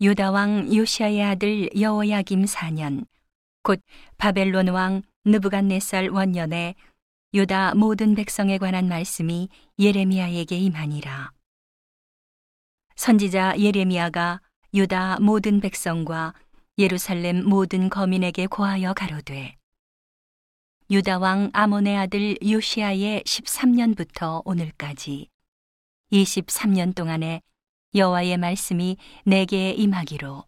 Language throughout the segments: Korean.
유다 왕 요시아의 아들 여호야김 4년 곧 바벨론 왕 느부갓네살 원년에 유다 모든 백성에 관한 말씀이 예레미야에게 임하니라. 선지자 예레미야가 유다 모든 백성과 예루살렘 모든 거민에게 고하여 가로되 유다 왕 아몬의 아들 요시아의 13년부터 오늘까지 23년 동안에 여호와의 말씀이 내게 임하기로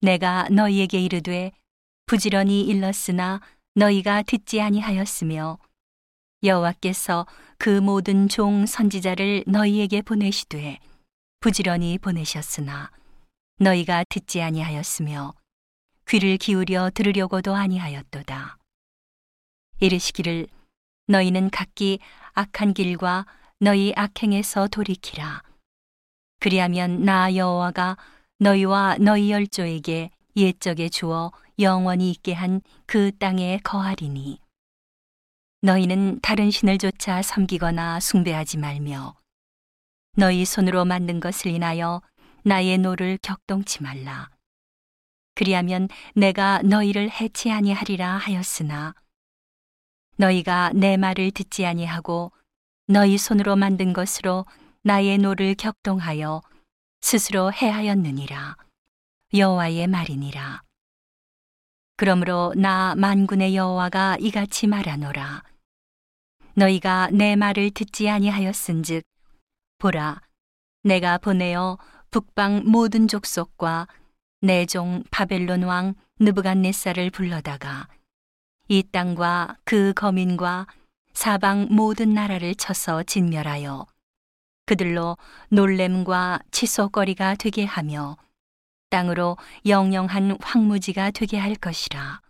내가 너희에게 이르되 부지런히 일렀으나 너희가 듣지 아니하였으며 여호와께서 그 모든 종 선지자를 너희에게 보내시되 부지런히 보내셨으나 너희가 듣지 아니하였으며 귀를 기울여 들으려고도 아니하였도다. 이르시기를 너희는 각기 악한 길과 너희 악행에서 돌이키라. 그리하면 나 여호와가 너희와 너희 열조에게 옛적에 주어 영원히 있게 한 그 땅에 거하리니 너희는 다른 신을 좇아 섬기거나 숭배하지 말며 너희 손으로 만든 것을 인하여 나의 노를 격동치 말라. 그리하면 내가 너희를 해치 아니하리라 하였으나 너희가 내 말을 듣지 아니하고 너희 손으로 만든 것으로 나의 노를 격동하여 스스로 해하였느니라. 여호와의 말이니라. 그러므로 나 만군의 여호와가 이같이 말하노라. 너희가 내 말을 듣지 아니하였은즉 보라 내가 보내어 북방 모든 족속과 내 종 바벨론 왕 느부갓네살을 불러다가 이 땅과 그 거민과 사방 모든 나라를 쳐서 진멸하여 그들로 놀램과 치솟거리가 되게 하며 땅으로 영영한 황무지가 되게 할 것이라.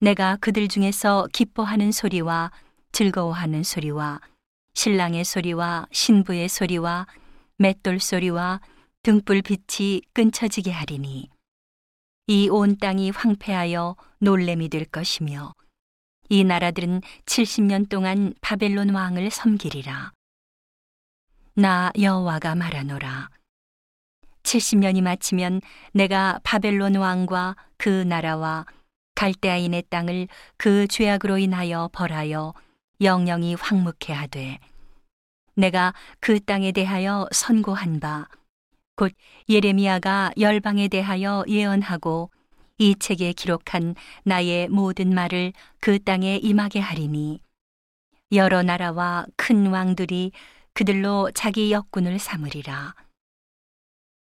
내가 그들 중에서 기뻐하는 소리와 즐거워하는 소리와 신랑의 소리와 신부의 소리와 맷돌 소리와 등불 빛이 끊쳐지게 하리니 이 온 땅이 황폐하여 놀램이 될 것이며 이 나라들은 70년 동안 바벨론 왕을 섬기리라. 나 여호와가 말하노라. 70년이 마치면 내가 바벨론 왕과 그 나라와 갈대아인의 땅을 그 죄악으로 인하여 벌하여 영영이 황묵해 하되 내가 그 땅에 대하여 선고한 바 곧 예레미야가 열방에 대하여 예언하고 이 책에 기록한 나의 모든 말을 그 땅에 임하게 하리니 여러 나라와 큰 왕들이 그들로 자기 역군을 삼으리라.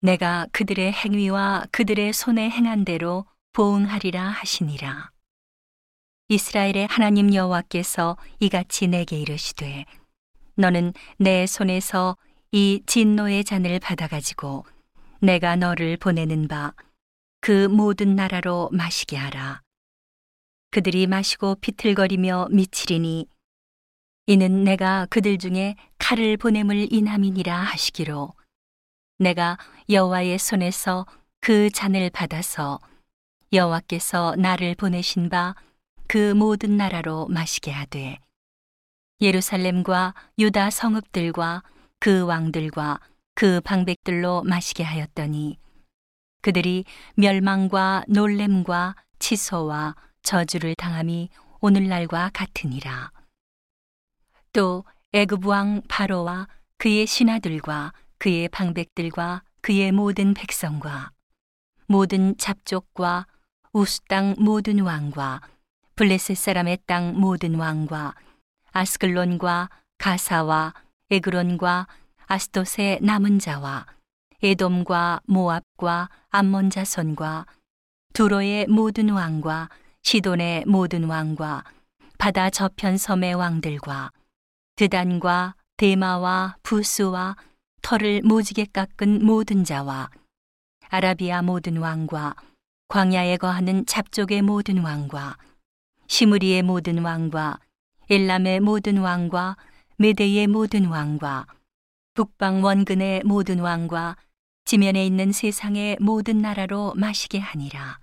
내가 그들의 행위와 그들의 손에 행한 대로 보응하리라 하시니라. 이스라엘의 하나님 여호와께서 이같이 내게 이르시되 너는 내 손에서 이 진노의 잔을 받아 가지고 내가 너를 보내는 바 그 모든 나라로 마시게 하라. 그들이 마시고 비틀거리며 미치리니 이는 내가 그들 중에 칼을 보냄을 인함이니라 하시기로 내가 여호와의 손에서 그 잔을 받아서 여호와께서 나를 보내신 바 그 모든 나라로 마시게 하되 예루살렘과 유다 성읍들과 그 왕들과 그 방백들로 마시게 하였더니 그들이 멸망과 놀램과 치소와 저주를 당함이 오늘날과 같으니라. 또 애굽 왕 바로와 그의 신하들과 그의 방백들과 그의 모든 백성과 모든 잡족과 우스 땅 모든 왕과 블레셋 사람의 땅 모든 왕과 아스글론과 가사와 에그론과 아스도의 남은 자와 에돔과 모압과 암몬 자손과 두로의 모든 왕과 시돈의 모든 왕과 바다 저편 섬의 왕들과 드단과 데마와 부스와 털을 모지게 깎은 모든 자와 아라비아 모든 왕과 광야에 거하는 잡족의 모든 왕과 시무리의 모든 왕과 엘람의 모든 왕과 메데의 모든 왕과 북방 원근의 모든 왕과 지면에 있는 세상의 모든 나라로 마시게 하니라.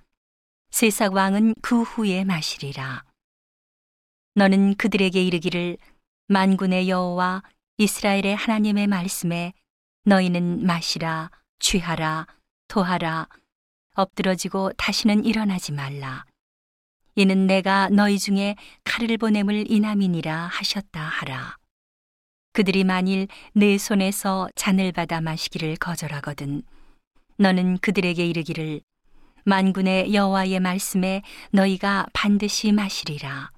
세상 왕은 그 후에 마시리라. 너는 그들에게 이르기를 만군의 여호와 이스라엘의 하나님의 말씀에 너희는 마시라 취하라 토하라 엎드러지고 다시는 일어나지 말라. 이는 내가 너희 중에 칼을 보냄을 이남이니라 하셨다 하라. 그들이 만일 내 손에서 잔을 받아 마시기를 거절하거든 너는 그들에게 이르기를 만군의 여호와의 말씀에 너희가 반드시 마시리라.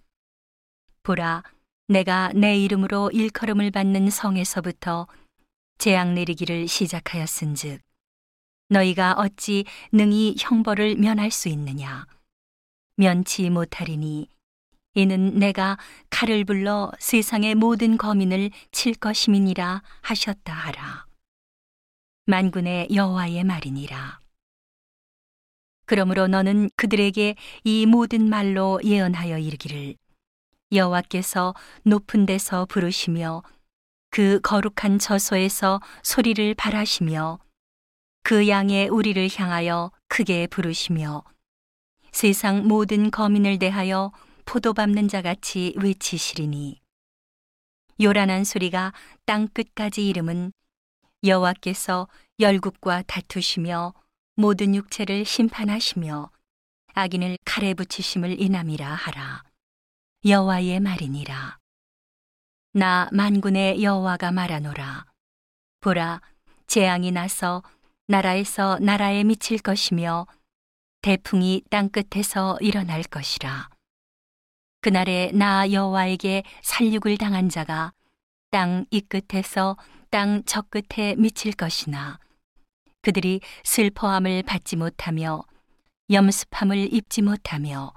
보라 내가 내 이름으로 일컬음을 받는 성에서부터 재앙 내리기를 시작하였은즉 너희가 어찌 능히 형벌을 면할 수 있느냐? 면치 못하리니 이는 내가 칼을 불러 세상의 모든 거민을 칠 것임이니라 하셨다 하라. 만군의 여호와의 말이니라. 그러므로 너는 그들에게 이 모든 말로 예언하여 이르기를 여호와께서 높은 데서 부르시며 그 거룩한 저소에서 소리를 발하시며 그 양의 우리를 향하여 크게 부르시며 세상 모든 거민을 대하여 포도 밟는 자 같이 외치시리니. 요란한 소리가 땅 끝까지 이름은 여호와께서 열국과 다투시며 모든 육체를 심판하시며 악인을 칼에 붙이심을 인함이라 하라 여호와의 말이니라. 나 만군의 여호와가 말하노라. 보라 재앙이 나서 나라에서 나라에 미칠 것이며 태풍이 땅 끝에서 일어날 것이라. 그날에 나 여호와에게 살육을 당한 자가 땅 이 끝에서 땅 저 끝에 미칠 것이나 그들이 슬퍼함을 받지 못하며 염습함을 입지 못하며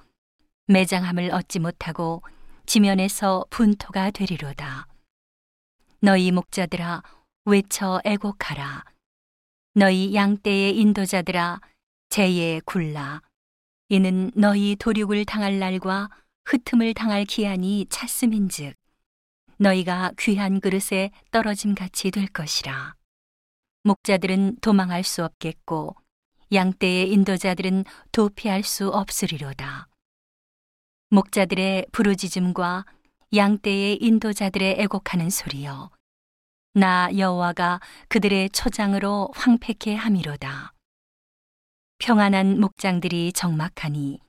매장함을 얻지 못하고 지면에서 분토가 되리로다. 너희 목자들아 외쳐 애곡하라. 너희 양떼의 인도자들아 제에 굴라. 이는 너희 도륙을 당할 날과 흩음을 당할 기한이 찼음인즉 너희가 귀한 그릇에 떨어짐 같이 될 것이라. 목자들은 도망할 수 없겠고 양떼의 인도자들은 도피할 수 없으리로다. 목자들의 부르짖음과 양떼의 인도자들의 애곡하는 소리여 나 여호와가 그들의 초장으로 황폐케 함이로다. 평안한 목장들이 적막하니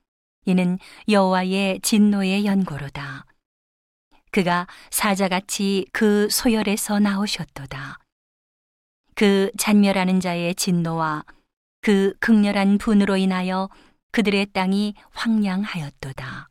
이는 여호와의 진노의 연고로다. 그가 사자같이 그 소열에서 나오셨도다. 그 잔멸하는 자의 진노와 그 극렬한 분으로 인하여 그들의 땅이 황량하였도다.